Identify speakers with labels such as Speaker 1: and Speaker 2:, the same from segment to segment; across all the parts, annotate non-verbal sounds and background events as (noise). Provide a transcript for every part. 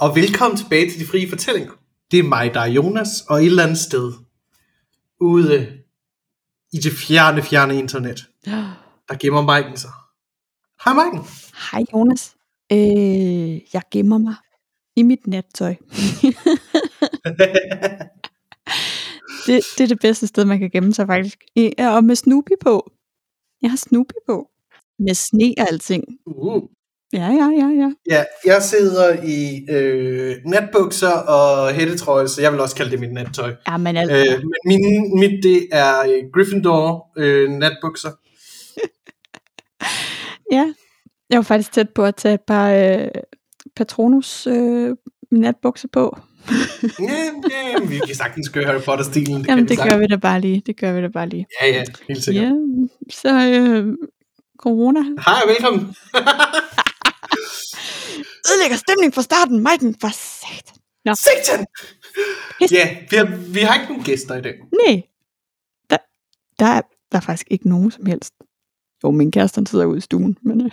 Speaker 1: og velkommen tilbage til De Frie Fortællinger. Det er mig, der er Jonas, og et eller andet sted ude i det fjerne, fjerne internet, der gemmer Maiken sig. Hej Maiken.
Speaker 2: Hej Jonas. Øh, jeg gemmer mig i mit nattøj. (laughs) det, det er det bedste sted, man kan gemme sig faktisk. Og med Snoopy på. Jeg har Snoopy på. Med sne og alting.
Speaker 1: Uh.
Speaker 2: Ja, ja, ja, ja.
Speaker 1: Ja, jeg sidder i øh, natbukser og hættetrøje, så jeg vil også kalde det mit nattøj.
Speaker 2: Ja, men altså,
Speaker 1: Øh, men min, mit, det er øh, Gryffindor øh, natbukser. (laughs)
Speaker 2: ja. Jeg var faktisk tæt på at tage et par øh, Patronus øh, natbukser på. (laughs)
Speaker 1: Ja, ja, vi kan sagtens gøre Harry Potter-stilen. Det
Speaker 2: Jamen, det gør vi da bare lige. Det gør vi da bare lige.
Speaker 1: Ja, ja, helt sikkert.
Speaker 2: Ja, så øh, corona.
Speaker 1: Hej velkommen. (laughs)
Speaker 2: Ødelægger stemning fra starten, Maiken, for sat. Nå,
Speaker 1: Satan! Ja, vi har, vi har ikke nogen gæster i dag.
Speaker 2: nej. Der, der, er, der er faktisk ikke nogen som helst. Jo, min kæreste han sidder ude i stuen, men (laughs)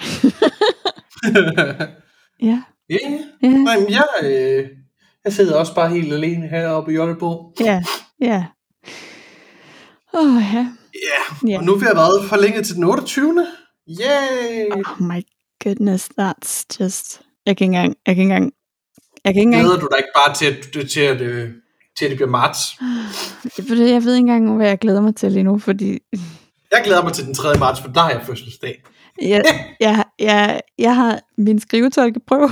Speaker 2: ja,
Speaker 1: ja,
Speaker 2: ja,
Speaker 1: nej, men jeg, øh, jeg sidder også bare helt alene heroppe i Jolleborg.
Speaker 2: ja, ja. Åh, ja.
Speaker 1: Ja,
Speaker 2: Ja.
Speaker 1: og nu har vi været forlænget til den 28. Yay!
Speaker 2: Oh my goodness, that's just... Jeg kan ikke engang... Jeg kan ikke engang... Jeg kan ikke engang...
Speaker 1: Glæder du dig ikke bare til, at, til, at, øh, til at det bliver marts?
Speaker 2: Jeg ved, jeg ved ikke engang, hvad jeg glæder mig til lige nu, fordi
Speaker 1: Jeg glæder mig til den 3. marts, for der har jeg fødselsdag.
Speaker 2: jeg, jeg, jeg, jeg har min skrivetolkeprøve,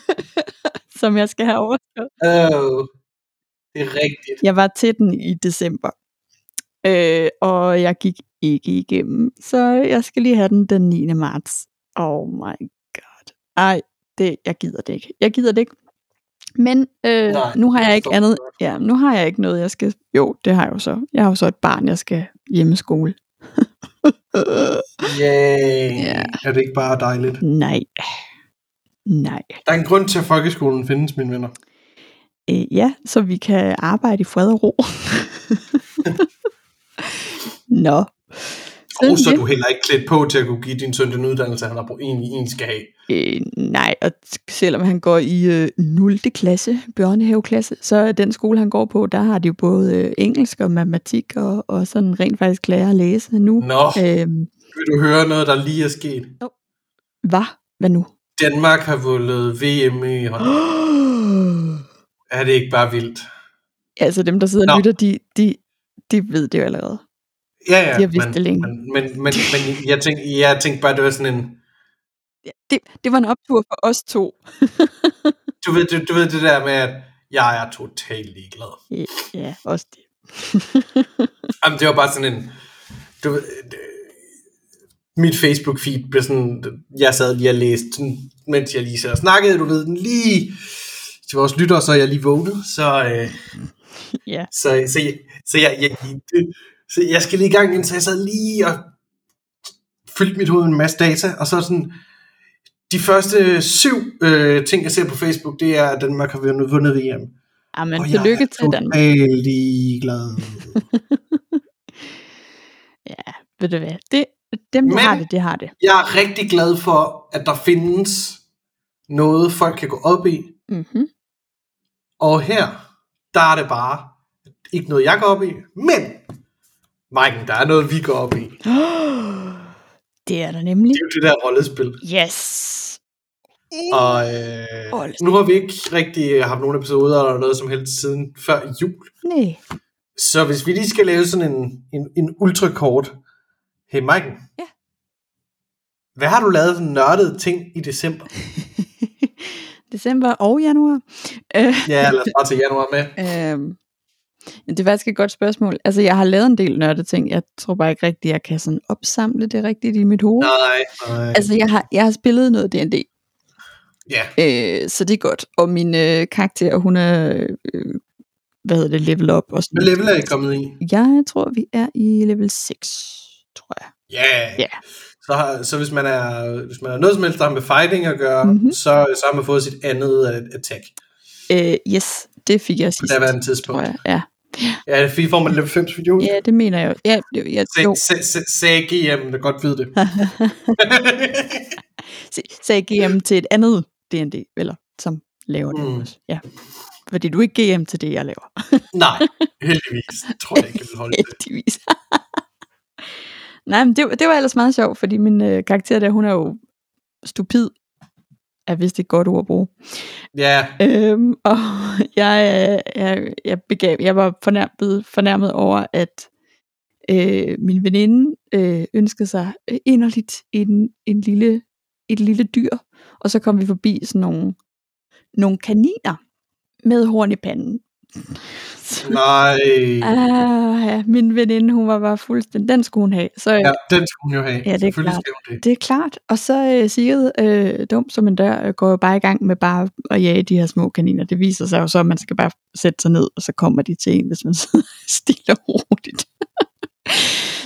Speaker 2: (laughs) som jeg skal have overstået.
Speaker 1: Oh, det er rigtigt.
Speaker 2: Jeg var til den i december, øh, og jeg gik ikke igennem, så jeg skal lige have den den 9. marts. Oh my god. Ej, det, jeg gider det ikke. Jeg gider det ikke. Men øh,
Speaker 1: Nej,
Speaker 2: nu har
Speaker 1: jeg
Speaker 2: ikke andet. Ja, nu har jeg ikke noget, jeg skal... Jo, det har jeg jo så. Jeg har jo så et barn, jeg skal hjemmeskole. (laughs)
Speaker 1: Yay!
Speaker 2: Ja.
Speaker 1: Er det ikke bare dejligt?
Speaker 2: Nej. Nej.
Speaker 1: Der er en grund til, at folkeskolen findes, mine venner.
Speaker 2: Øh, ja, så vi kan arbejde i fred og ro. (laughs) Nå.
Speaker 1: Og så er du heller ikke klædt på til at kunne give din søn den uddannelse, han har brug egentlig, egentlig skal have.
Speaker 2: Øh, nej, og selvom han går i øh, 0. klasse, børnehaveklasse, så er den skole, han går på, der har de jo både øh, engelsk og matematik, og, og sådan rent faktisk lærer at læse nu.
Speaker 1: Nå,
Speaker 2: Øhm,
Speaker 1: vil du høre noget, der lige er sket?
Speaker 2: hvad? Hvad nu?
Speaker 1: Danmark har vundet VM i (gasps) håndbold. Er det ikke bare vildt?
Speaker 2: altså dem, der sidder og
Speaker 1: Nå.
Speaker 2: lytter, de, de, de ved det jo allerede.
Speaker 1: Ja, ja.
Speaker 2: De har vidst
Speaker 1: men,
Speaker 2: det længe.
Speaker 1: Men, men, men, men jeg, tænkte, jeg tænkte bare, det var sådan en...
Speaker 2: Ja, Det, det var en optur for os to. (laughs)
Speaker 1: Du ved, du, du ved det der med, at jeg er totalt ligeglad.
Speaker 2: Ja, ja også det. (laughs)
Speaker 1: Jamen, det var bare sådan en... Du ved, det, mit Facebook-feed blev sådan... Jeg sad lige og læste, mens jeg lige sad og snakkede, du ved, den lige... Til vores lyttere, så er jeg lige vågnet, så... Øh,
Speaker 2: Ja.
Speaker 1: Så, så, jeg, så, jeg, jeg, så jeg skal lige i gang igen, så jeg sad lige og fyldte mit hoved med en masse data, og så sådan, de første syv øh, ting, jeg ser på Facebook, det er, at Danmark har vundet, vundet VM.
Speaker 2: Jamen,
Speaker 1: og jeg
Speaker 2: tillykke
Speaker 1: er
Speaker 2: til Danmark.
Speaker 1: totalt ligeglad. (laughs)
Speaker 2: Ja, ved du hvad? Det, dem, der
Speaker 1: Men-
Speaker 2: har det, det har det.
Speaker 1: Jeg er rigtig glad for, at der findes noget, folk kan gå op i,
Speaker 2: Mm-hmm.
Speaker 1: og her, der er det bare ikke noget, jeg går op i, men Mike, der er noget, vi går op i. (gasps)
Speaker 2: Det er der nemlig.
Speaker 1: Det er jo det der rollespil.
Speaker 2: Yes.
Speaker 1: Og øh, nu har vi ikke rigtig haft nogen episoder eller noget som helst siden før jul.
Speaker 2: Nej.
Speaker 1: Så hvis vi lige skal lave sådan en, en, en ultrakort. Hey Mike.
Speaker 2: Ja.
Speaker 1: Hvad har du lavet nørdede ting i december? (laughs)
Speaker 2: December og januar. Øh,
Speaker 1: Ja, lad os bare til januar med. (laughs)
Speaker 2: øh, det er faktisk et godt spørgsmål. Altså, jeg har lavet en del nørdet ting. Jeg tror bare ikke rigtigt, jeg kan sådan opsamle det rigtigt i mit hoved.
Speaker 1: Nej, nej.
Speaker 2: Altså, jeg har, jeg har spillet noget D&D,
Speaker 1: Ja,
Speaker 2: øh, så det er godt. Og min øh, karakter, hun er, øh, hvad hedder det, level up og sådan
Speaker 1: hvad level er I kommet i?
Speaker 2: Jeg tror, vi er i level 6, tror jeg.
Speaker 1: Ja.
Speaker 2: Ja.
Speaker 1: Så, har, så hvis man er hvis man er noget som helst, der har med fighting at gøre,
Speaker 2: Mhm.
Speaker 1: mm-hmm. så, så har man fået sit andet øh, attack
Speaker 2: Øh, yes, det fik jeg
Speaker 1: på
Speaker 2: sidst,
Speaker 1: daværende
Speaker 2: tror
Speaker 1: tidspunkt.
Speaker 2: jeg. Ja.
Speaker 1: Ja, det er fordi, får man level 5 video.
Speaker 2: ja, det mener jeg jo. Ja, ja, jo.
Speaker 1: Sagde GM, der godt ved det. (laughs)
Speaker 2: sagde GM til et andet D&D, eller som laver det
Speaker 1: Mm.
Speaker 2: også. Ja. Fordi du er ikke GM til det, jeg laver. (laughs)
Speaker 1: Nej, heldigvis. Tror jeg ikke, jeg vil holde det. (laughs)
Speaker 2: Heldigvis. Nej, men det, det var ellers meget sjovt, fordi min øh, karakter der, hun er jo stupid, er vist et godt ord at bruge.
Speaker 1: Ja,
Speaker 2: Øhm, og (laughs) jeg, jeg, jeg, begav, jeg var fornærmet, fornærmet over, at øh, min veninde øh, ønskede sig øh, inderligt en, en lille, et lille dyr, og så kom vi forbi sådan nogle, nogle kaniner med horn i panden.
Speaker 1: Nej.
Speaker 2: Ah, ja, min veninde, hun var bare fuldstændig, den skulle hun have. Så
Speaker 1: Ja, den skulle hun jo have.
Speaker 2: Ja, det er klart.
Speaker 1: det.
Speaker 2: det er klart. Og så øh, Sigrid, øh, dum som en dør, øh, går jo bare i gang med bare at jage de her små kaniner. Det viser sig jo så, at man skal bare sætte sig ned, og så kommer de til en, hvis man sidder (laughs) stille og roligt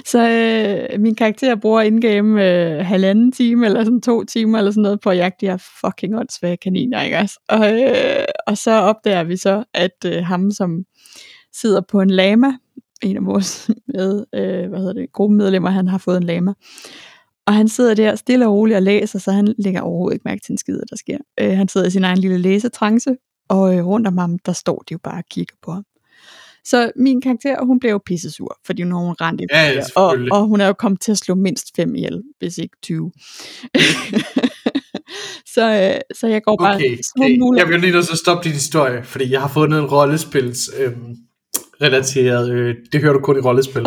Speaker 2: så øh, min karakter bruger indgame øh, halvanden time, eller sådan to timer, eller sådan noget, på at jagte de her fucking åndssvage kaniner, ikke også? Og, øh, og så opdager vi så, at øh, ham, som sidder på en lama, en af vores med, øh, hvad hedder det, gruppemedlemmer, han har fået en lama. Og han sidder der stille og roligt og læser, så han lægger overhovedet ikke mærke til en skid, der sker. Øh, han sidder i sin egen lille læsetrance, og øh, rundt om ham, der står de jo bare og kigger på ham. Så min karakter, hun bliver jo pissesur, fordi hun har hun rent i
Speaker 1: Ja,
Speaker 2: og, og hun er jo kommet til at slå mindst fem ihjel, hvis ikke 20. (laughs) så, øh, så jeg går bare
Speaker 1: Okay,
Speaker 2: små
Speaker 1: jeg bliver lige nødt til at stoppe din historie, fordi jeg har fundet en rollespils øhm, relateret, øh, det hører du kun i rollespil.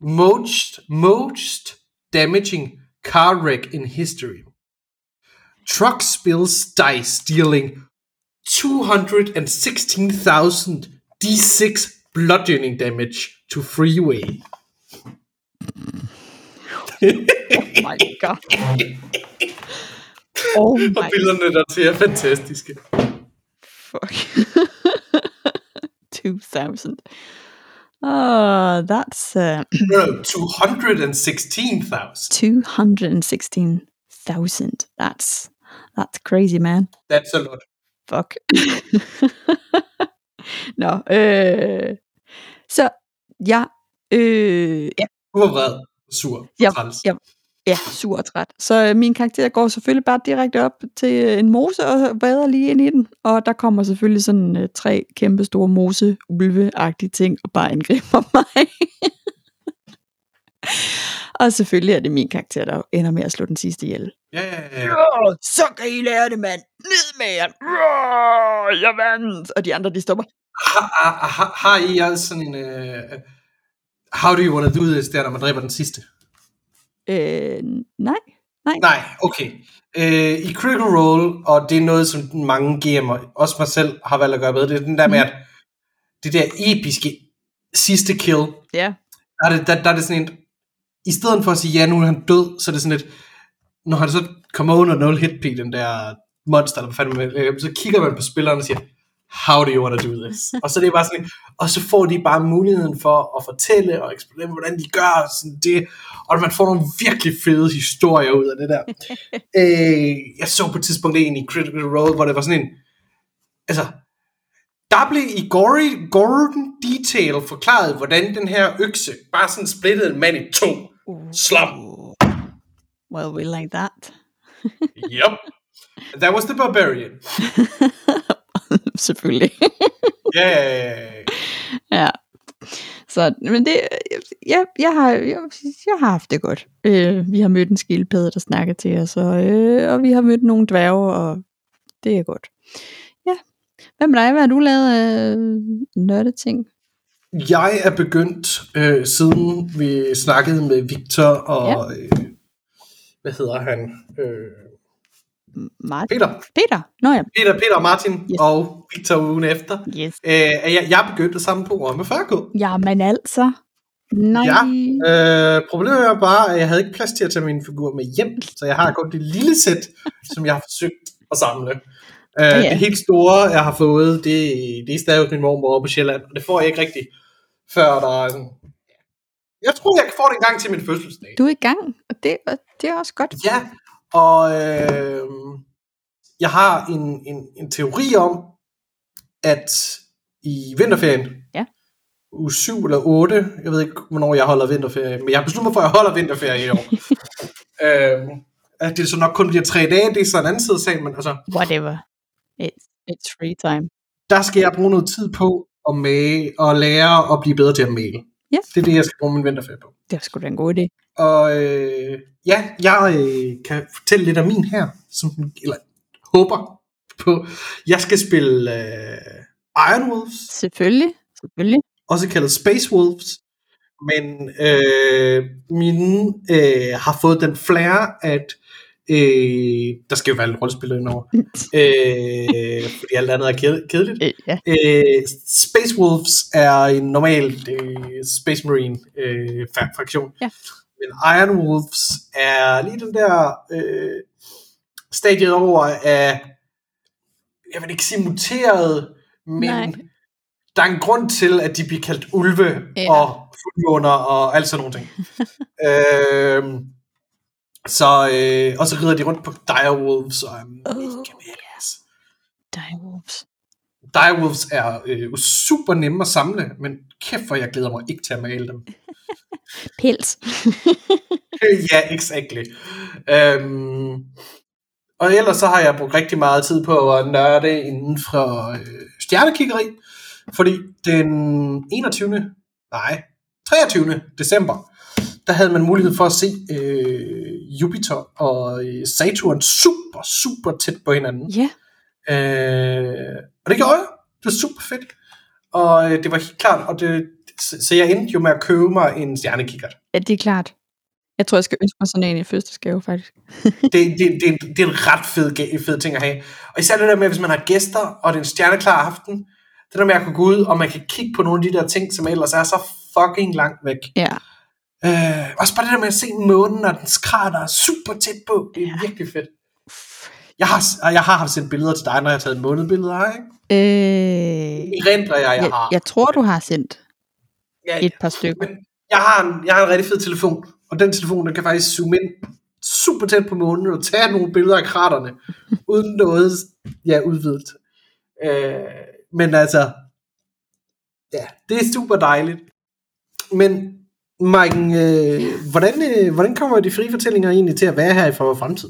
Speaker 1: Most, most damaging car wreck in history. Truck spills dice dealing 216,000 D6 bludgeoning damage to freeway.
Speaker 2: Oh my god. Oh (laughs) my
Speaker 1: Og billederne der til er fantastiske.
Speaker 2: fuck. (laughs) 2000. Oh, that's uh, (clears throat)
Speaker 1: No, no, 216,000.
Speaker 2: 216,000. That's that's crazy, man.
Speaker 1: That's a lot.
Speaker 2: Fuck. Nå, øh, så ja, øh, ja,
Speaker 1: Du var vred, sur,
Speaker 2: Ja,
Speaker 1: træls.
Speaker 2: ja. ja, sur og træt. Så øh, min karakter går selvfølgelig bare direkte op til øh, en mose og vader lige ind i den. Og der kommer selvfølgelig sådan øh, tre kæmpe store mose ulve ting og bare angriber (laughs) mig. (laughs) og selvfølgelig er det min karakter, der ender med at slå den sidste ihjel.
Speaker 1: Ja, ja, ja.
Speaker 2: Åh, så kan I lære det, mand! Ned med jer! Åh, jeg vandt! Og de andre, de stopper.
Speaker 1: Har, har, har, I også sådan en... Uh, how do you want to do this, der når man dræber den sidste?
Speaker 2: Øh, nej.
Speaker 1: Nej, okay. Uh, I Critical Role, og det er noget, som mange GM'er, også mig selv, har valgt at gøre med, det er den der med, at det der episke sidste kill,
Speaker 2: Ja.
Speaker 1: der er det, der, der er det sådan en, i stedet for at sige, ja, nu er han død, så er det sådan et, når han så kommer under 0 hit p, den der monster, eller hvad fanden man, så kigger man på spilleren og siger, how do you want to do this? (laughs) og så er det bare sådan, og så får de bare muligheden for at fortælle og eksplodere, hvordan de gør sådan det, og man får nogle virkelig fede historier ud af det der. (laughs) øh, jeg så på et tidspunkt en i Critical Role, hvor det var sådan en, altså, der blev i gory, golden detail forklaret, hvordan den her økse bare sådan splittede en mand i to. Slam.
Speaker 2: Well, we like that.
Speaker 1: Yep. That was the barbarian. (laughs)
Speaker 2: Selvfølgelig.
Speaker 1: Yeah.
Speaker 2: ja. Så, men det, jeg, jeg, har, jeg, jeg har haft det godt. Øh, vi har mødt en skildpadde, der snakker til os, og, øh, og vi har mødt nogle dværge, og det er godt. Ja. Hvad med dig? Hvad har du lavet af nørdeting?
Speaker 1: Jeg er begyndt, øh, siden vi snakkede med Victor og, ja. øh, hvad hedder han? Øh,
Speaker 2: Martin?
Speaker 1: Peter.
Speaker 2: Peter? Nå ja.
Speaker 1: Peter, Peter og Martin
Speaker 2: Yes.
Speaker 1: og Victor ugen efter.
Speaker 2: Yes.
Speaker 1: Øh, jeg, jeg begyndt at samle på med Fargo.
Speaker 2: Jamen altså. Nej.
Speaker 1: Ja. Øh, problemet er bare, at jeg havde ikke plads til at tage min figur med hjem, så jeg har kun det lille sæt, som jeg har forsøgt at samle. Øh,
Speaker 2: ja.
Speaker 1: Det helt store, jeg har fået, det, det er stadig min mormor på Sjælland, og det får jeg ikke rigtigt, før der er sådan... Jeg tror, jeg får det en gang til min fødselsdag.
Speaker 2: Du er i gang, og det, og det er også godt.
Speaker 1: Ja, og øh, jeg har en, en, en teori om, at i vinterferien,
Speaker 2: Ja.
Speaker 1: uge 7 eller 8, jeg ved ikke, hvornår jeg holder vinterferie, men jeg har besluttet mig for, at jeg holder vinterferie i år. (laughs) øh, At det så nok kun bliver tre dage, det er så en anden side af sagen, men altså,
Speaker 2: Whatever. It's, it's free time.
Speaker 1: der skal jeg bruge noget tid på at male, og lære at blive bedre til at male.
Speaker 2: Ja.
Speaker 1: Det er det, jeg skal bruge min vinterferie på.
Speaker 2: Det er sgu da en god idé.
Speaker 1: Og øh, ja, jeg øh, kan fortælle lidt om min her, som, eller håber på. Jeg skal spille øh, Iron Wolves,
Speaker 2: Selvfølgelig. Selvfølgelig.
Speaker 1: også kaldet Space Wolves. Men øh, mine øh, har fået den flair, at øh, der skal jo være en rollespiller indover. (laughs) øh, fordi alt andet er ked- kedeligt.
Speaker 2: Øh, ja.
Speaker 1: Øh, Space Wolves er en normal øh, Space Marine øh, fraktion.
Speaker 2: Ja.
Speaker 1: Men Iron Wolves er lige den der øh, stadiet over af, jeg vil ikke sige muteret, men
Speaker 2: Nej.
Speaker 1: der er en grund til, at de bliver kaldt ulve
Speaker 2: Ja.
Speaker 1: og fuldmåner og alt sådan nogle ting. (laughs) øhm, så, øh, og så rider de rundt på direwolves og er mega
Speaker 2: Oh,
Speaker 1: badass.
Speaker 2: Direwolves.
Speaker 1: Direwolves er øh, super nemme at samle, men kæft for jeg glæder mig ikke til at male dem. (laughs)
Speaker 2: Pels. (laughs)
Speaker 1: ja, exactly. Øhm, og ellers så har jeg brugt rigtig meget tid på at nørde inden for øh, stjernekiggeri, fordi den 21. nej, 23. december, der havde man mulighed for at se øh, Jupiter og øh, Saturn super, super tæt på hinanden.
Speaker 2: Ja.
Speaker 1: Øh, og det gjorde jeg. Det var super fedt. Og øh, det var helt klart, og det, så, så jeg endte jo med at købe mig en stjernekikkert.
Speaker 2: ja, det er klart. Jeg tror, jeg skal ønske mig sådan en i fødselsgave, faktisk. (laughs)
Speaker 1: det, det, det, det er en ret fed, fed ting at have. Og især det der med, hvis man har gæster, og det er en stjerneklar aften, det der med at kunne gå ud, og man kan kigge på nogle af de der ting, som ellers er så fucking langt væk.
Speaker 2: Ja.
Speaker 1: Øh, også bare det der med at se månen, og dens krater er super tæt på. Det er
Speaker 2: Ja.
Speaker 1: virkelig fedt. Jeg har, jeg har haft sendt billeder til dig, når jeg har taget månebilleder, ikke?
Speaker 2: Øh,
Speaker 1: I renter jeg, jeg
Speaker 2: jeg,
Speaker 1: har.
Speaker 2: jeg tror, du har sendt
Speaker 1: Ja,
Speaker 2: et par stykker.
Speaker 1: Men jeg har, en, jeg har en rigtig fed telefon, og den telefon, den kan faktisk zoome ind super tæt på månen og tage nogle billeder af kraterne, (laughs) uden noget ja, udvidet. Øh, men altså, ja, det er super dejligt. Men Maiken, øh, hvordan, øh, hvordan kommer de frie fortællinger egentlig til at være her i for fremtid?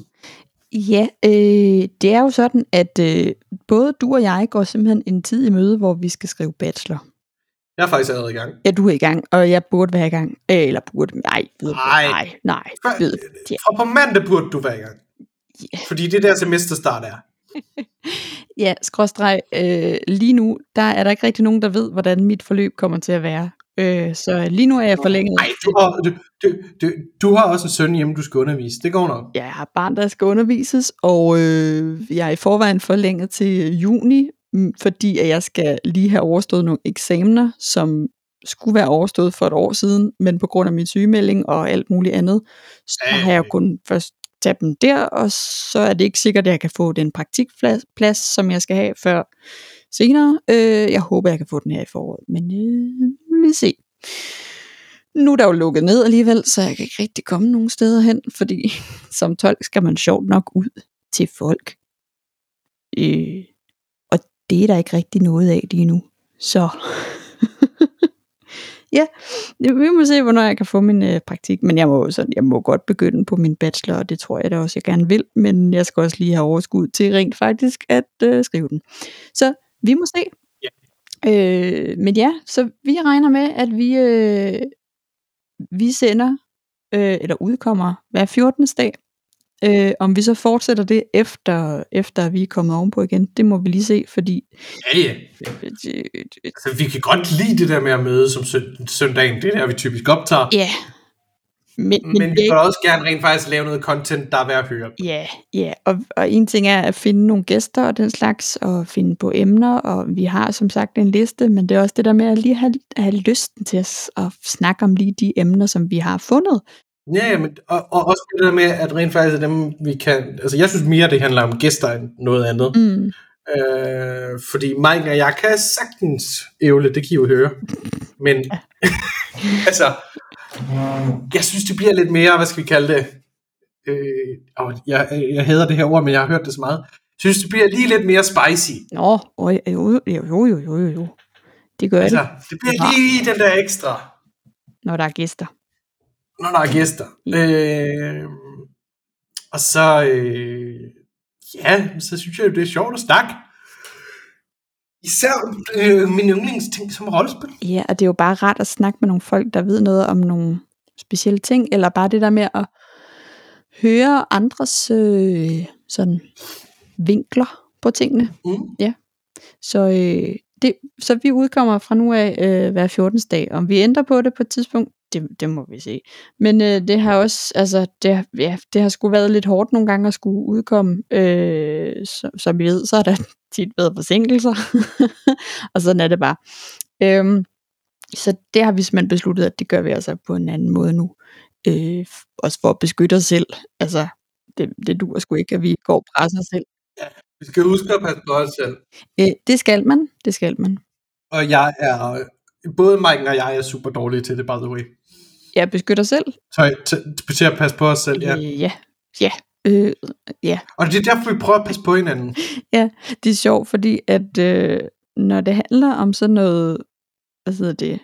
Speaker 2: Ja, øh, det er jo sådan, at øh, både du og jeg går simpelthen en tid i møde, hvor vi skal skrive bachelor.
Speaker 1: Jeg er faktisk allerede i gang.
Speaker 2: Ja, du er i gang, og jeg burde være i gang. Øh, Eller burde, nej, ved
Speaker 1: Nej.
Speaker 2: nej, nej,
Speaker 1: For-
Speaker 2: ved, ja.
Speaker 1: Fra på mandag burde du være i gang.
Speaker 2: Ja.
Speaker 1: Fordi det er der semesterstart er. (laughs)
Speaker 2: Ja, skråstreg, øh, lige nu, der er der ikke rigtig nogen, der ved, hvordan mit forløb kommer til at være. Øh, så lige nu er jeg forlænget.
Speaker 1: Nej, du har, du, du, du, du har også en søn hjemme, du skal undervise. Det går nok.
Speaker 2: Jeg har barn, der skal undervises, og øh, jeg er i forvejen forlænget til juni, mm, fordi at jeg skal lige have overstået nogle eksamener, som skulle være overstået for et år siden, men på grund af min sygemelding og alt muligt andet, så
Speaker 1: Ja,
Speaker 2: har jeg
Speaker 1: ja.
Speaker 2: kun først tage dem der, og så er det ikke sikkert, at jeg kan få den praktikplads, plads, som jeg skal have før senere. Øh, jeg håber, jeg kan få den her i foråret, men øh, vi se. Nu er der jo lukket ned alligevel, så jeg kan ikke rigtig komme nogen steder hen, fordi (laughs) som tolk skal man sjovt nok ud til folk. Øh, og det er der ikke rigtig noget af lige nu. Så (laughs) ja, vi må se, hvornår jeg kan få min øh, praktik. Men jeg må, sådan, jeg må godt begynde på min bachelor, og det tror jeg da også, jeg gerne vil. Men jeg skal også lige have overskud til rent faktisk at øh, skrive den. Så vi må se.
Speaker 1: Ja.
Speaker 2: Øh, men ja, så vi regner med, at vi, øh, vi sender, øh, eller udkommer hver 14. dag. Øh, om vi så fortsætter det efter, efter vi er kommet ovenpå igen, det må vi lige se, fordi
Speaker 1: Ja, ja.
Speaker 2: øh, øh,
Speaker 1: Altså, vi kan godt lide det der med at møde som søn- søndagen. Det er der, vi typisk optager.
Speaker 2: ja. Men, men,
Speaker 1: Men vi vil også gerne rent faktisk lave noget content, der er værd at høre.
Speaker 2: Ja, ja. Og, og en ting er at finde nogle gæster og den slags, og finde på emner, og vi har som sagt en liste, men det er også det der med at lige have, have lysten til at, at snakke om lige de emner, som vi har fundet.
Speaker 1: Ja, ja, men, og, og også det der med, at rent faktisk er dem, vi kan... Altså, jeg synes mere, det handler om gæster end noget andet.
Speaker 2: Mm.
Speaker 1: Øh, fordi Mike og jeg kan sagtens ævle, det kan I jo høre. Men, (laughs) altså, jeg synes, det bliver lidt mere, hvad skal vi kalde det? Øh, og jeg, jeg hader det her ord, men jeg har hørt det så meget. Jeg synes, det bliver lige lidt mere spicy.
Speaker 2: Nå, jo, jo, jo, jo, jo, jo. Det gør
Speaker 1: Altså,
Speaker 2: det,
Speaker 1: det bliver lige den der ekstra.
Speaker 2: når der er gæster.
Speaker 1: når der er gæster.
Speaker 2: Ja.
Speaker 1: Øh, Og så, øh, ja, så synes jeg jo, det er sjovt at snakke. Især øh, min yndlingsting som rollespil.
Speaker 2: Ja, og det er jo bare rart at snakke med nogle folk, der ved noget om nogle specielle ting, eller bare det der med at høre andres øh, sådan vinkler på tingene.
Speaker 1: Mm.
Speaker 2: Så, øh, det, så vi udkommer fra nu af øh, hver 14. dag. Om vi ændrer på det på et tidspunkt, det, det må vi se. Men øh, det har også, altså, det, ja, det har sgu været lidt hårdt nogle gange at skulle udkomme. Øh, så, som vi ved, så er der (laughs) tit været forsinkelser. (laughs) og sådan er det bare. Øhm, så det har vi simpelthen besluttet, at det gør vi altså på en anden måde nu. Øh, også for at beskytte os selv. Altså, det, det duer sgu ikke, at vi går og presser os selv.
Speaker 1: Vi skal huske at passe på os selv.
Speaker 2: Øh, det skal man, det skal man.
Speaker 1: Og jeg er, både Mike og jeg er super dårlige til det, by the way.
Speaker 2: Ja, beskytte os selv.
Speaker 1: Så til, til at passe på os selv, ja.
Speaker 2: Øh, ja. Ja. Øh, ja.
Speaker 1: Og det er derfor, vi prøver at passe på hinanden. (laughs)
Speaker 2: Det er sjovt, fordi at øh, når det handler om sådan noget, hvad hedder det?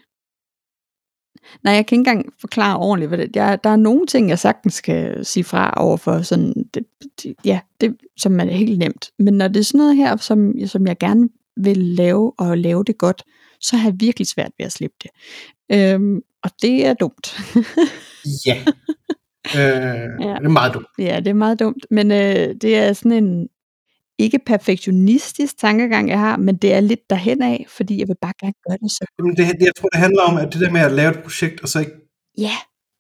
Speaker 2: Nej, jeg kan ikke engang forklare ordentligt, hvad det jeg, Der er nogle ting, jeg sagtens kan sige fra overfor, sådan, det, det, ja, det, som er helt nemt. Men når det er sådan noget her, som, som jeg gerne vil lave, og lave det godt, så har jeg virkelig svært ved at slippe det. Øhm, og det er dumt. (laughs)
Speaker 1: Ja. øh, ja. Det er meget dumt.
Speaker 2: Ja, det er meget dumt, men øh, det er sådan en ikke perfektionistisk tankegang, jeg har, men det er lidt derhen af, fordi jeg vil bare gerne gøre det så.
Speaker 1: Jamen, det, jeg tror, det handler om, at det der med at lave et projekt, og så ikke
Speaker 2: Ja,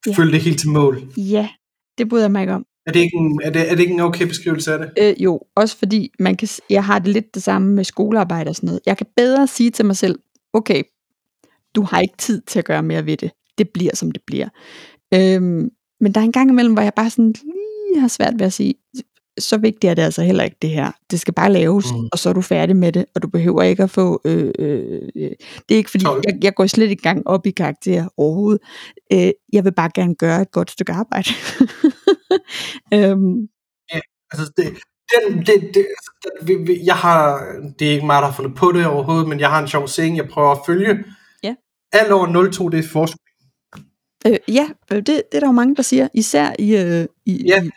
Speaker 2: Ja.
Speaker 1: følge det helt til mål.
Speaker 2: ja, det bryder jeg mig ikke om.
Speaker 1: Er det ikke en, er det, er det ikke en okay beskrivelse af det?
Speaker 2: Øh, jo, også fordi man kan, jeg har det lidt det samme med skolearbejde og sådan noget. Jeg kan bedre sige til mig selv, okay, du har ikke tid til at gøre mere ved det. Det bliver, som det bliver. Øhm, men der er en gang imellem, hvor jeg bare sådan lige har svært ved at sige, så vigtigt er det altså heller ikke det her. Det skal bare laves,
Speaker 1: Mm.
Speaker 2: og så er du færdig med det, og du behøver ikke at få... Øh, øh, øh, det er ikke fordi, jeg, jeg går slet ikke gang op i karakter overhovedet. Øh, jeg vil bare gerne gøre et godt stykke arbejde. (laughs) øhm,
Speaker 1: Altså, det, den, det, det, altså, vi, jeg har, det er ikke mig, der har fundet på det overhovedet, men jeg har en sjov saying, jeg prøver at følge.
Speaker 2: Ja.
Speaker 1: Alt over 0,2, det er forskning.
Speaker 2: Øh, ja, øh, det, det er der jo mange, der siger, især i... Øh, i,
Speaker 1: Ja.
Speaker 2: i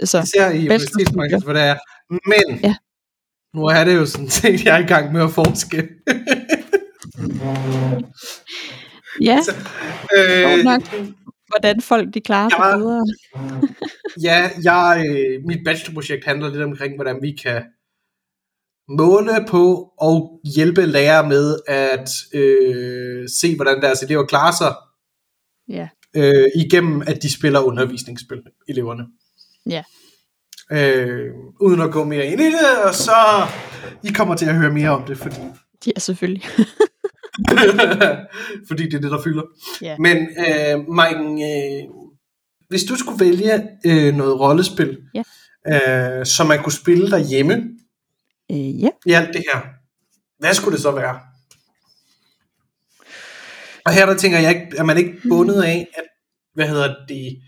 Speaker 2: altså,
Speaker 1: Især i universitetsmarkedet, hvor det er. Men,
Speaker 2: Ja.
Speaker 1: nu er det jo sådan set, jeg er i gang med at forske.
Speaker 2: ja,
Speaker 1: øh,
Speaker 2: sjovt nok, hvordan folk de klarer sig bedre.
Speaker 1: Ja, jeg, øh, mit bachelorprojekt handler lidt omkring, hvordan vi kan måle på og hjælpe lærere med at øh, se, hvordan deres elever klarer sig
Speaker 2: Ja,
Speaker 1: øh, igennem, at de spiller undervisningsspil, eleverne.
Speaker 2: Ja.
Speaker 1: Øh, uden at gå mere ind i det, og så I kommer til at høre mere om det, fordi,
Speaker 2: ja selvfølgelig. (laughs)
Speaker 1: fordi det er det, der fylder.
Speaker 2: Ja.
Speaker 1: Men øh, Mike, øh, hvis du skulle vælge øh, noget rollespil,
Speaker 2: Ja.
Speaker 1: øh, som man kunne spille derhjemme
Speaker 2: Øh, ja.
Speaker 1: i alt det her, hvad skulle det så være? Og her der tænker jeg ikke, er man ikke bundet af, at, hvad hedder det,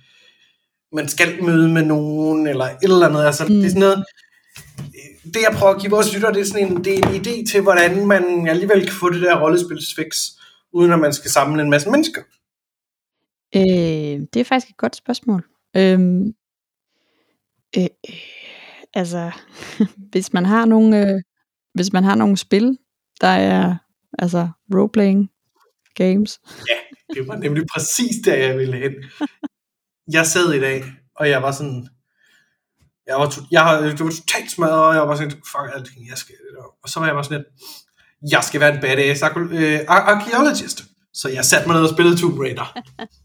Speaker 1: man skal møde med nogen, eller et eller andet. Altså, mm. det er sådan noget, det jeg prøver at give vores lytter, det er sådan en, det er en idé til, hvordan man alligevel kan få det der rollespilsfix, uden at man skal samle en masse mennesker.
Speaker 2: Øh, det er faktisk et godt spørgsmål. Øh, øh, altså, (laughs) hvis man har nogle, øh, hvis man har nogle spil, der er altså roleplaying games.
Speaker 1: Det var nemlig præcis der, jeg ville hen. Jeg sad i dag, og jeg var sådan, jeg var, to, jeg, det var totalt smadret, og jeg var sådan, fuck alting, jeg skal, og så var jeg bare sådan lidt, jeg skal være en badass øh, ar- archaeologist. Så jeg satte mig ned og spillede Tomb Raider.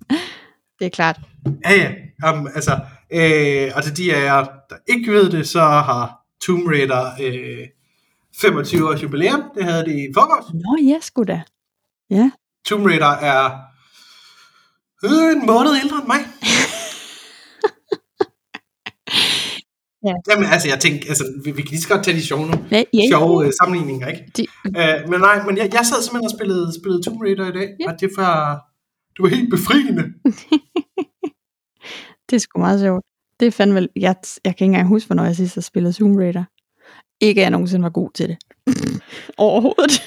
Speaker 1: (laughs)
Speaker 2: Det er klart.
Speaker 1: Ja, ja. Um, altså, øh, og til de af jer, der ikke ved det, så har Tomb Raider øh, 25 års jubilæum. Det havde det i forgårs.
Speaker 2: Nå ja, sgu da. Ja.
Speaker 1: Tomb Raider er øh, en måned ældre end mig. (laughs)
Speaker 2: Ja.
Speaker 1: Jamen, altså, jeg tænkte, altså, vi, vi kan lige så godt tage de sjove.
Speaker 2: Ja, ja,
Speaker 1: sjove øh, sammenligninger, ikke?
Speaker 2: De,
Speaker 1: Øh, men nej, men jeg, jeg sad simpelthen og spillede, spillede Tomb Raider i dag,
Speaker 2: Ja.
Speaker 1: og det var, det var helt befriende. (laughs)
Speaker 2: det er sgu meget sjovt. Det er fandme, jeg, jeg kan ikke engang huske, hvornår jeg sidst har spillet Tomb Raider. Ikke at jeg nogensinde var god til det. (laughs) Overhovedet.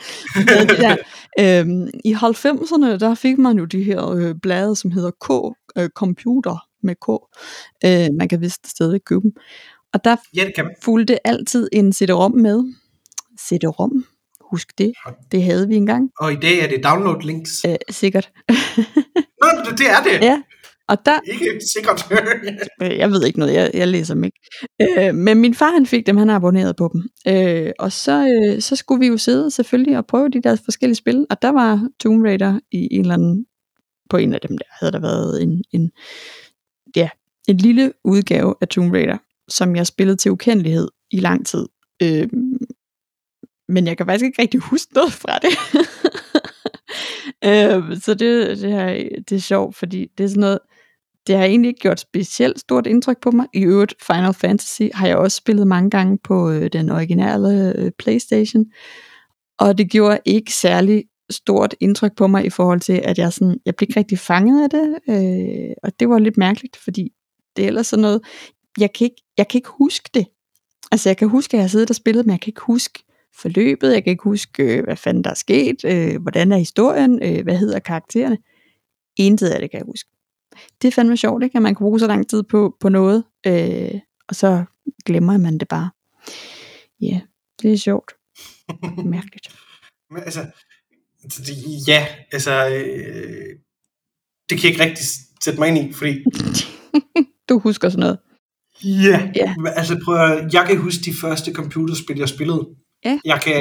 Speaker 2: (laughs) Det der, øhm, I 90'erne, der fik man jo de her øh, blade, som hedder K, øh, Computer med K. Øh, man kan vist stadigvæk købe dem. Og der
Speaker 1: Ja, det kan man.
Speaker 2: fulgte altid en CD-ROM med. CD-ROM, husk det. Det havde vi engang.
Speaker 1: Og i dag er det download links.
Speaker 2: Øh, sikkert. (laughs)
Speaker 1: Nå, det- det er det.
Speaker 2: ja. Og der,
Speaker 1: Ikke sikkert. (laughs)
Speaker 2: Øh, Jeg ved ikke noget, jeg, jeg læser dem ikke. Øh, men min far han fik dem, han har abonneret på dem. Øh, og så, øh, så skulle vi jo sidde selvfølgelig og prøve de der forskellige spil, og der var Tomb Raider i en eller anden, på en af dem der havde der været en, en, ja, en lille udgave af Tomb Raider, som jeg spillede til ukendelighed i lang tid. Øh, men jeg kan faktisk ikke rigtig huske noget fra det. (laughs) øh, så det, det, her, det er sjovt, fordi det er sådan noget, det har egentlig ikke gjort specielt stort indtryk på mig. I øvrigt, Final Fantasy har jeg også spillet mange gange på øh, den originale øh, Playstation. Og det gjorde ikke særlig stort indtryk på mig i forhold til, at jeg, sådan, jeg blev ikke rigtig fanget af det. Øh, og det var lidt mærkeligt, fordi det er ellers sådan noget, jeg kan, ikke, jeg kan ikke huske det. Altså jeg kan huske, at jeg har siddet og spillet, men jeg kan ikke huske forløbet, jeg kan ikke huske, øh, hvad fanden der er sket, øh, hvordan er historien, øh, hvad hedder karaktererne. Intet af det kan jeg huske det er fandme sjovt, ikke? at man kan bruge så lang tid på, på noget, øh, og så glemmer man det bare. Ja, yeah, det er sjovt. (laughs) Mærkeligt.
Speaker 1: Men altså, ja, altså, øh, det kan jeg ikke rigtig sætte mig ind i, fordi, (laughs)
Speaker 2: du husker sådan noget.
Speaker 1: ja,
Speaker 2: Ja.
Speaker 1: men altså prøv at, jeg kan huske de første computerspil, jeg spillede.
Speaker 2: Ja.
Speaker 1: Jeg kan,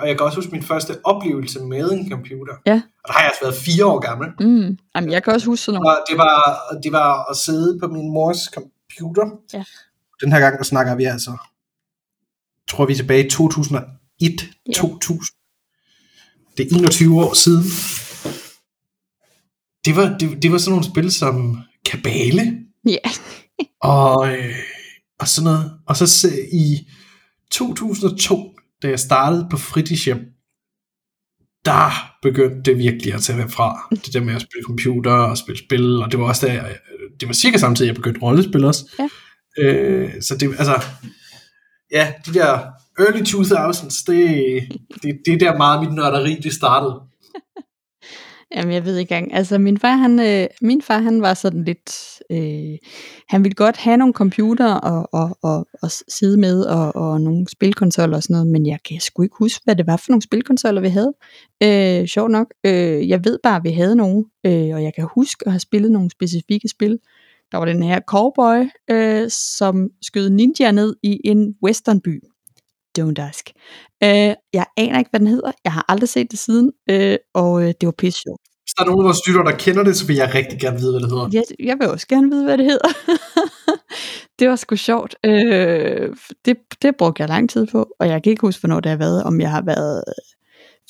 Speaker 1: og jeg kan også huske min første oplevelse med en computer.
Speaker 2: Ja.
Speaker 1: Og der har jeg altså været fire år gammel.
Speaker 2: Mm. Jamen, jeg kan også huske sådan nogle.
Speaker 1: Og det var, det var at sidde på min mors computer.
Speaker 2: Ja.
Speaker 1: Den her gang, der snakker vi altså, tror vi er tilbage i 2001,
Speaker 2: Ja.
Speaker 1: 2000. Det er 21 år siden. Det var, det, det var sådan nogle spil som Kabale
Speaker 2: Ja,
Speaker 1: og, øh, og sådan noget. Og så se- i 2002, da jeg startede på fritidshjem, der begyndte det virkelig at tage fra. Det der med at spille computer og spille spil, og det var også da, jeg, det var cirka samtidig, jeg begyndte rollespil også.
Speaker 2: Ja.
Speaker 1: Øh, så det, altså, ja, de der early 2000s, det, det, det er der meget mit nørderi, det startede. (laughs)
Speaker 2: Jamen, jeg ved ikke engang. Altså, min far, han, øh, min far, han var sådan lidt... Øh, han ville godt have nogle computer og, og, og, og sidde med, og, og nogle spilkonsoller og sådan noget, men jeg kan sgu ikke huske, hvad det var for nogle spilkonsoller, vi havde. Øh, sjovt nok. Øh, jeg ved bare, at vi havde nogle, øh, og jeg kan huske at have spillet nogle specifikke spil. Der var den her cowboy, øh, som skød ninja ned i en westernby. Don't ask. Øh, jeg aner ikke, hvad den hedder. Jeg har aldrig set det siden, øh, og øh, det var pisse sjovt.
Speaker 1: Hvis der er nogen af vores lyttere, der kender det, så vil jeg rigtig gerne vide, hvad det hedder.
Speaker 2: Jeg, jeg vil også gerne vide, hvad det hedder. (laughs) det var sgu sjovt. Øh, det, det brugte jeg lang tid på, og jeg kan ikke huske, hvornår det har været, om jeg har været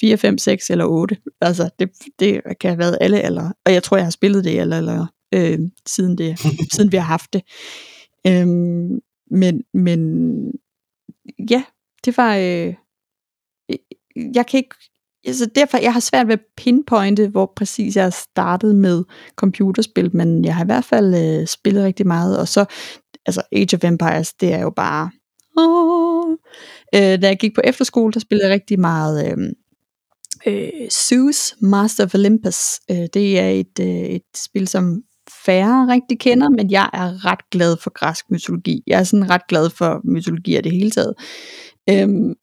Speaker 2: 4, 5, 6 eller 8. Altså, det, det kan have været alle eller Og jeg tror, jeg har spillet det alle eller øh, siden, det, (laughs) siden vi har haft det. Øhm, men, men ja, det var... Øh, øh, jeg kan ikke... Altså derfor, jeg har svært ved at pinpointe, hvor præcis jeg startede med computerspil, men jeg har i hvert fald øh, spillet rigtig meget, og så, altså Age of Empires, det er jo bare, åh. Øh, da jeg gik på efterskole, der spillede jeg rigtig meget øh, øh, Zeus, Master of Olympus. Øh, det er et, øh, et spil, som færre rigtig kender, men jeg er ret glad for græsk mytologi. Jeg er sådan ret glad for mytologi af det hele taget. Øhm,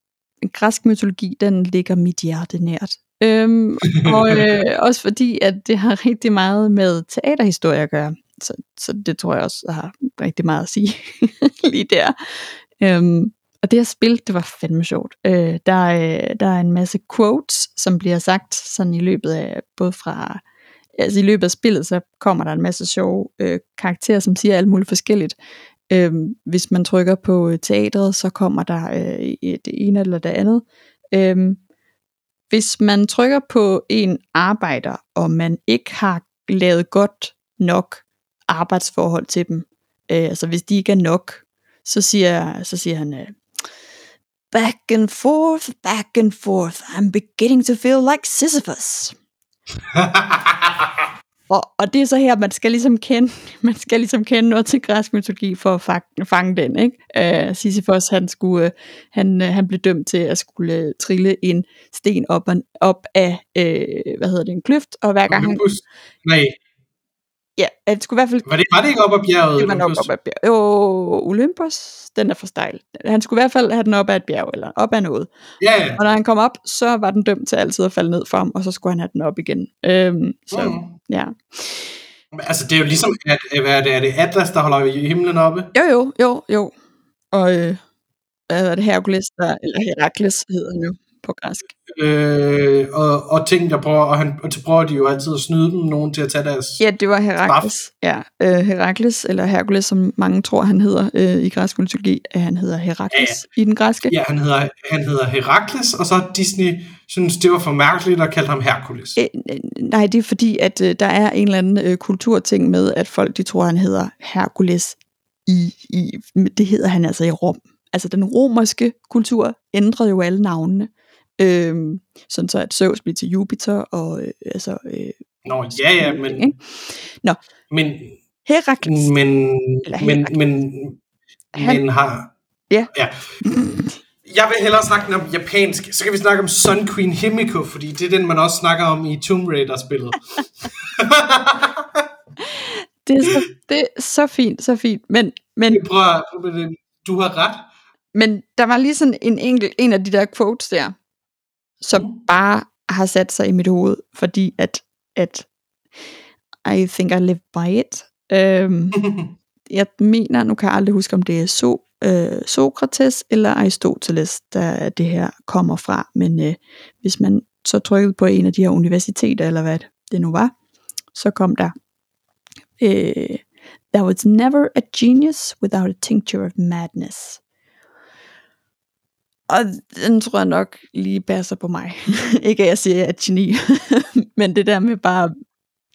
Speaker 2: græsk mytologi, den ligger mit hjerte nært. Øhm, og (laughs) øh, også fordi, at det har rigtig meget med teaterhistorie at gøre. Så, så det tror jeg også har rigtig meget at sige (laughs) lige der. Øhm, og det her spil, det var fandme sjovt. Øh, der, er, der er en masse quotes, som bliver sagt sådan i løbet af, både fra, altså i løbet af spillet, så kommer der en masse sjove øh, karakterer, som siger alt muligt forskelligt. Øhm, hvis man trykker på øh, teatret, så kommer der øh, det ene eller det andet. Øhm, hvis man trykker på en arbejder, og man ikke har lavet godt nok arbejdsforhold til dem, øh, altså hvis de ikke er nok, så siger, så siger han, øh, back and forth, back and forth, I'm beginning to feel like Sisyphus. (laughs) Og, og det er så her, man skal ligesom kende, (laughs) man skal ligesom kende noget til græsk mytologi for at fange, fange den, ikke? Uh, Sisyphos, han, skulle, han, uh, han blev dømt til at skulle uh, trille en sten op, op af, uh, hvad hedder det, en kløft, og hver gang han,
Speaker 1: Olympus. Nej,
Speaker 2: Ja, det skulle i hvert fald...
Speaker 1: Var det, var det ikke op ad bjerget?
Speaker 2: Det var nok op ad bjerget. Jo, Olympus, den er for stejl. Han skulle i hvert fald have den op ad et bjerg, eller op ad noget.
Speaker 1: Ja, ja.
Speaker 2: Og når han kom op, så var den dømt til altid at falde ned for ham, og så skulle han have den op igen. Øhm, så,
Speaker 1: Mm.
Speaker 2: ja.
Speaker 1: Altså, det er jo ligesom, at, hvad er det, er det Atlas, der holder i himlen oppe?
Speaker 2: Jo, jo, jo, jo. Og øh, hvad er det, Hercules, der, eller Herakles hedder han jo på græsk.
Speaker 1: Øh, og, og ting, der prøver, og, han, og så prøver de jo altid at snyde dem, nogen til at tage deres...
Speaker 2: Ja, det var Herakles. Ja, øh, Herakles, eller Hercules, som mange tror, han hedder øh, i græsk mytologi, at han hedder Herakles i den græske.
Speaker 1: Ja, han hedder, han hedder Herakles, og så Disney synes det var for mærkeligt at kalde ham Hercules.
Speaker 2: Øh, nej, det er fordi, at øh, der er en eller anden øh, kulturting med, at folk de tror, han hedder Hercules i, i, det hedder han altså i Rom. Altså den romerske kultur ændrede jo alle navnene. Øhm, sådan så at Zeus blev til Jupiter og øh, altså øh,
Speaker 1: Nå, ja, ja, men,
Speaker 2: ikke? Nå.
Speaker 1: men,
Speaker 2: Herakles.
Speaker 1: men,
Speaker 2: Eller
Speaker 1: men,
Speaker 2: Herakles.
Speaker 1: men,
Speaker 2: Han-
Speaker 1: men har...
Speaker 2: Ja.
Speaker 1: ja. Jeg vil hellere snakke om japansk. Så kan vi snakke om Sun Queen Himiko, fordi det er den, man også snakker om i Tomb Raider-spillet. (laughs)
Speaker 2: Det er, så, det er så fint, så fint. Men, men,
Speaker 1: Prøv at, prøv at, du har ret.
Speaker 2: men der var lige sådan en enkelt, en af de der quotes der, som bare har sat sig i mit hoved, fordi at, at I think I live by it. Øhm, (laughs) jeg mener, nu kan jeg aldrig huske, om det er so, øh, Sokrates eller Aristoteles, der det her kommer fra, men øh, hvis man så trykkede på en af de her universiteter, eller hvad det nu var, så kom der, øh, there was never a genius without a tincture of madness. Og den tror jeg nok lige passer på mig. (laughs) Ikke at jeg siger, at jeg er et geni, (laughs) men det der med bare,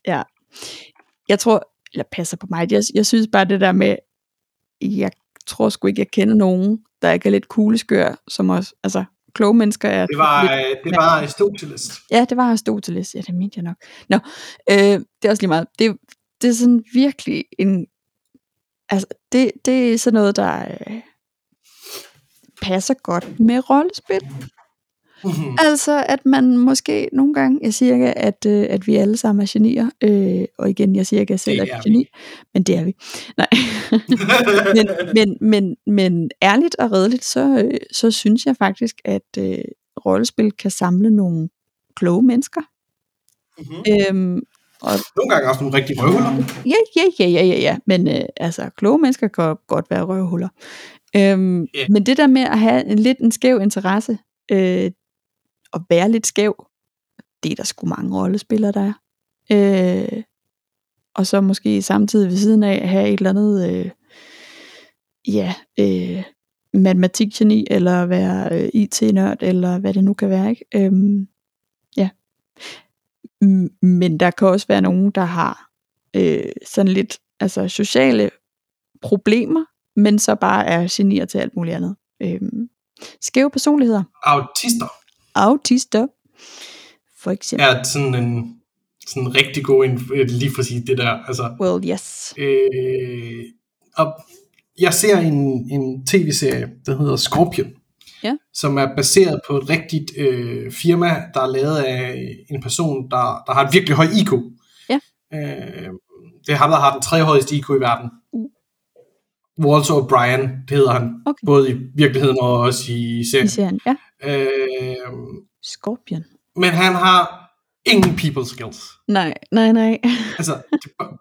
Speaker 2: ja, jeg tror, eller passer på mig, jeg, jeg synes bare det der med, jeg tror sgu ikke, jeg kender nogen, der ikke er lidt kugleskør, som også, altså, kloge mennesker er
Speaker 1: Det var,
Speaker 2: lidt,
Speaker 1: øh, det var Aristoteles.
Speaker 2: Ja, det var Aristoteles. Ja, det mente jeg nok. Nå, øh, det er også lige meget. Det, det er sådan virkelig en... Altså, det, det er sådan noget, der øh, passer godt med rollespil.
Speaker 1: Mhm.
Speaker 2: Altså, at man måske nogle gange, jeg siger ikke, at, øh, at vi alle sammen er genier, øh, og igen, jeg siger ikke, at jeg selv
Speaker 1: Det
Speaker 2: er
Speaker 1: er
Speaker 2: geni, men det er vi. Nej. (laughs) men, men, men, men ærligt og redeligt, så, øh, så synes jeg faktisk, at øh, rollespil kan samle nogle kloge mennesker.
Speaker 1: Mhm.
Speaker 2: Øhm, og
Speaker 1: Nogle gange også nogle rigtige røvhuller.
Speaker 2: ja, ja, ja, ja, ja, ja. Men øh, altså, kloge mennesker kan godt være røvhuller. Øhm,
Speaker 1: Ja.
Speaker 2: Men det der med at have en lidt en skæv interesse, øh, og være lidt skæv, det er der sgu mange rollespillere, der er. Øh, og så måske samtidig ved siden af have et eller andet, øh, ja, øh, matematikgeni, eller være øh, IT-nørd, eller hvad det nu kan være, ikke? Øhm, ja. Men der kan også være nogen, der har øh, sådan lidt altså sociale problemer, men så bare er genier til alt muligt andet. Øhm, skæve personligheder.
Speaker 1: Autister
Speaker 2: Autister, for eksempel.
Speaker 1: er sådan en sådan rigtig god, en- lige for at sige det der. Altså,
Speaker 2: Well, yes.
Speaker 1: øh, og jeg ser en, en tv-serie, der hedder Scorpion,
Speaker 2: Ja.
Speaker 1: som er baseret på et rigtigt øh, firma, der er lavet af en person, der, der har et virkelig høj IQ.
Speaker 2: Ja.
Speaker 1: Øh, det er ham, der har den tredje højeste IQ i verden. Walter O'Brien, det hedder han,
Speaker 2: Okay.
Speaker 1: både i virkeligheden og også i
Speaker 2: I
Speaker 1: serien.
Speaker 2: serien, ja.
Speaker 1: Øh,
Speaker 2: Scorpion.
Speaker 1: men han har ingen people skills.
Speaker 2: Nej, nej, nej. (laughs)
Speaker 1: Altså,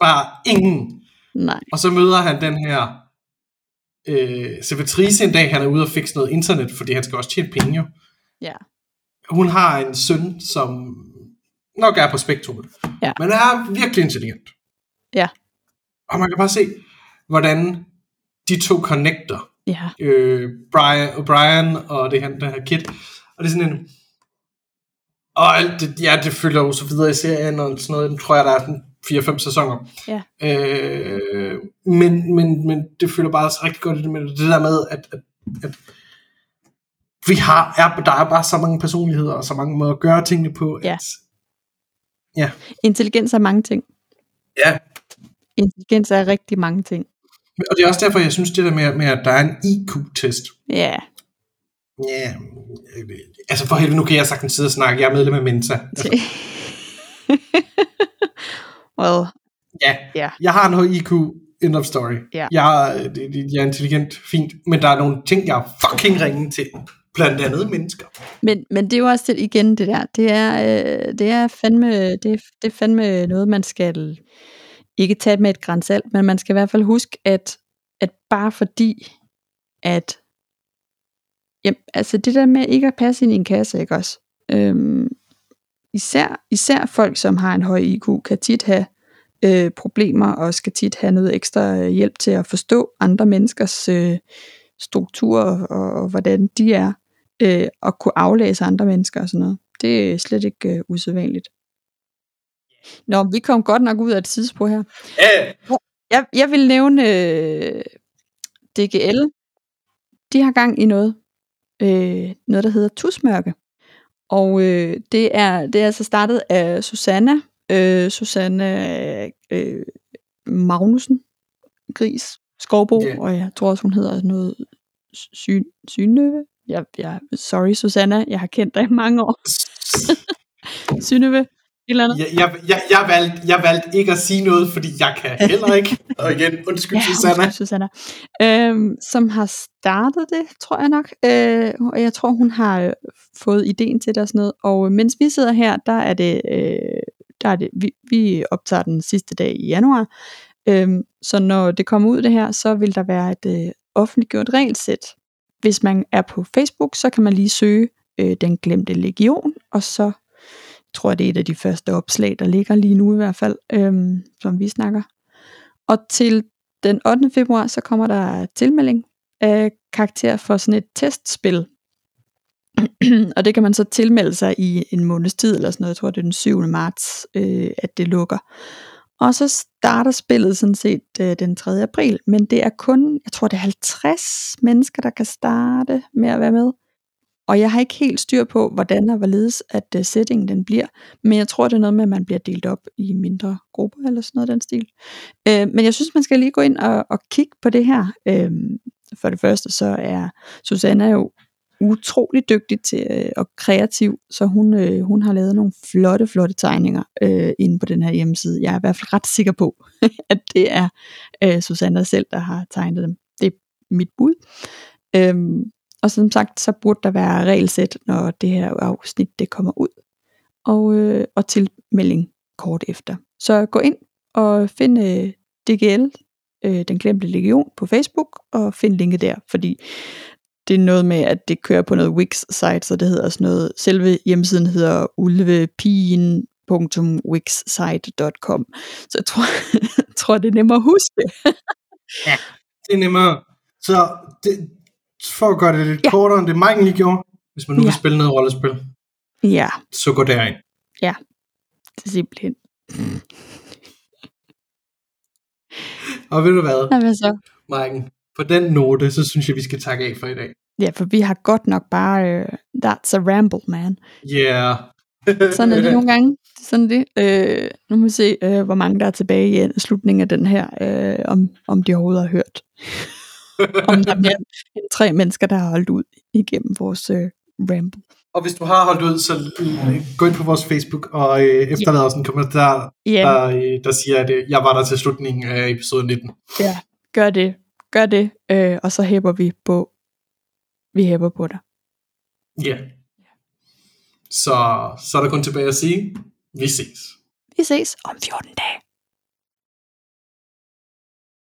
Speaker 1: bare ingen.
Speaker 2: nej.
Speaker 1: Og så møder han den her øh, sekretrice en dag, han er ude og fikse noget internet, fordi han skal også tjene penge jo.
Speaker 2: Ja.
Speaker 1: Hun har en søn, som nok er på spektrumet.
Speaker 2: Ja.
Speaker 1: Men er virkelig intelligent.
Speaker 2: Ja.
Speaker 1: Og man kan bare se, hvordan de to connecter.
Speaker 2: Ja.
Speaker 1: Øh, Brian, Brian og det her, den her kid. Og det er sådan en... Og alt det, ja, det følger jo så videre i serien, og sådan noget. Den tror jeg, der er sådan 4-5 sæsoner.
Speaker 2: Ja.
Speaker 1: Øh, men, men, men det føler bare så rigtig godt i det, med det der med, at, at, at vi har, er, der er bare så mange personligheder, og så mange måder at gøre tingene på.
Speaker 2: Ja.
Speaker 1: At,
Speaker 2: Intelligens er mange ting.
Speaker 1: ja.
Speaker 2: Intelligens er rigtig mange ting.
Speaker 1: Og det er også derfor, jeg synes, det der med, med at der er en IQ-test.
Speaker 2: Ja.
Speaker 1: Ja, altså for helvede, nu kan jeg sagtens sidde og snakke. Jeg er medlem af Mensa. Altså, (laughs)
Speaker 2: well,
Speaker 1: Ja,
Speaker 2: Ja.
Speaker 1: jeg har høj IQ, end of story.
Speaker 2: Ja.
Speaker 1: Jeg, er- det- det- jeg er intelligent, fint, men der er nogle ting, jeg er fucking ringe til. Blandt andet mennesker.
Speaker 2: Men, men det er jo også til, igen det der. Det er, øh, det er fandme, det det er fandme noget, man skal ikke tage med et grænsalt, men man skal i hvert fald huske, at, at bare fordi, at jamen, altså det der med ikke at passe ind i en kasse, ikke også? Øhm, især, især folk, som har en høj IQ, kan tit have øh, problemer, og skal tit have noget ekstra øh, hjælp til at forstå andre menneskers øh, strukturer og, og hvordan de er øh, og kunne aflæse andre mennesker og sådan noget. Det er slet ikke øh, usædvanligt. Nå, vi kom godt nok ud af et tidsspor her.
Speaker 1: Ja,
Speaker 2: Jeg, jeg vil nævne øh, DGL. De har gang i noget. Øh, noget, der hedder Tusmørke. Og øh, det, er, det er altså startet af Susanna. Øh, Susanna øh, Magnussen. Gris. Skovbo.
Speaker 1: Ja.
Speaker 2: Og jeg tror også, hun hedder noget sy, Synøve. Jeg, jeg, sorry, Susanna. Jeg har kendt dig i mange år. (laughs) Synøve. Eller andet.
Speaker 1: jeg, jeg, jeg, jeg, valgte, jeg valgte ikke at sige noget, fordi jeg kan heller ikke. Og igen, undskyld, (laughs)
Speaker 2: Ja,
Speaker 1: Susanna.
Speaker 2: undskyld, Susanna. Øhm, som har startet det, tror jeg nok. Øh, og jeg tror, hun har øh, fået ideen til det og sådan noget. Og mens vi sidder her, der er det, øh, der er det vi, vi optager den sidste dag i januar. Øhm, så når det kommer ud det her, så vil der være et øh, offentliggjort regelsæt. Hvis man er på Facebook, så kan man lige søge øh, Den Glemte Legion, og så tror det er et af de første opslag, der ligger lige nu i hvert fald, øhm, som vi snakker. Og til den 8. februar, så kommer der tilmelding af karakter for sådan et testspil. (clears throat) og det kan man så tilmelde sig i en måneds tid, eller sådan noget. Jeg tror, det er den 7. marts, øh, at det lukker. Og så starter spillet sådan set øh, den 3. april, men det er kun, jeg tror det er 50 mennesker, der kan starte med at være med. Og jeg har ikke helt styr på, hvordan og hvorledes, at uh, settingen den bliver. Men jeg tror, det er noget med, at man bliver delt op i mindre grupper, eller sådan noget af den stil. Øh, men jeg synes, man skal lige gå ind og, og kigge på det her. Øh, for det første, så er Susanna jo utrolig dygtig til øh, og kreativ, så hun, øh, hun har lavet nogle flotte, flotte tegninger øh, inde på den her hjemmeside. Jeg er i hvert fald ret sikker på, (laughs) at det er øh, Susanna selv, der har tegnet dem. Det er mit bud. Øhm, og som sagt, så burde der være regelsæt, når det her afsnit det kommer ud. Og, øh, og tilmelding kort efter. Så gå ind og find øh, DGL, øh, Den Glemte Legion, på Facebook, og find linket der, fordi det er noget med, at det kører på noget Wix-site, så det hedder sådan noget, selve hjemmesiden hedder ulvepien.wixsite.com. Så jeg tror, (laughs) jeg tror, det er nemmere at huske.
Speaker 1: Det er nemmere. Så det, for at gøre det lidt
Speaker 2: Ja.
Speaker 1: ja. kortere, end det Mike lige gjorde, hvis man nu ja.
Speaker 2: Ja.
Speaker 1: vil spille noget rollespil,
Speaker 2: Ja,
Speaker 1: så gå derind.
Speaker 2: det er simpelthen.
Speaker 1: Og ved du hvad,
Speaker 2: hvad så?
Speaker 1: Mike, på den note, så synes jeg, vi skal takke af for i dag.
Speaker 2: Ja, for vi har godt nok bare, øh, that's a ramble, man.
Speaker 1: Yeah. (laughs)
Speaker 2: Sådan er det nogle gange. Sådan det. Øh, nu må vi se, øh, hvor mange der er tilbage i slutningen af den her, øh, om, om de overhovedet har hørt. Om der er mere end tre mennesker, der har holdt ud igennem vores øh, ramble.
Speaker 1: Og hvis du har holdt ud, så øh, gå ind på vores Facebook og øh, efterlad os en kommentar,
Speaker 2: Ja,
Speaker 1: der, øh, der siger, at øh, jeg var der til slutningen af episode 19.
Speaker 2: ja, gør det. Gør det, øh, og så hæpper vi på, vi hæpper på dig.
Speaker 1: Ja. Yeah. Så, så er der kun tilbage at sige, vi ses.
Speaker 2: Vi ses om 14 dage.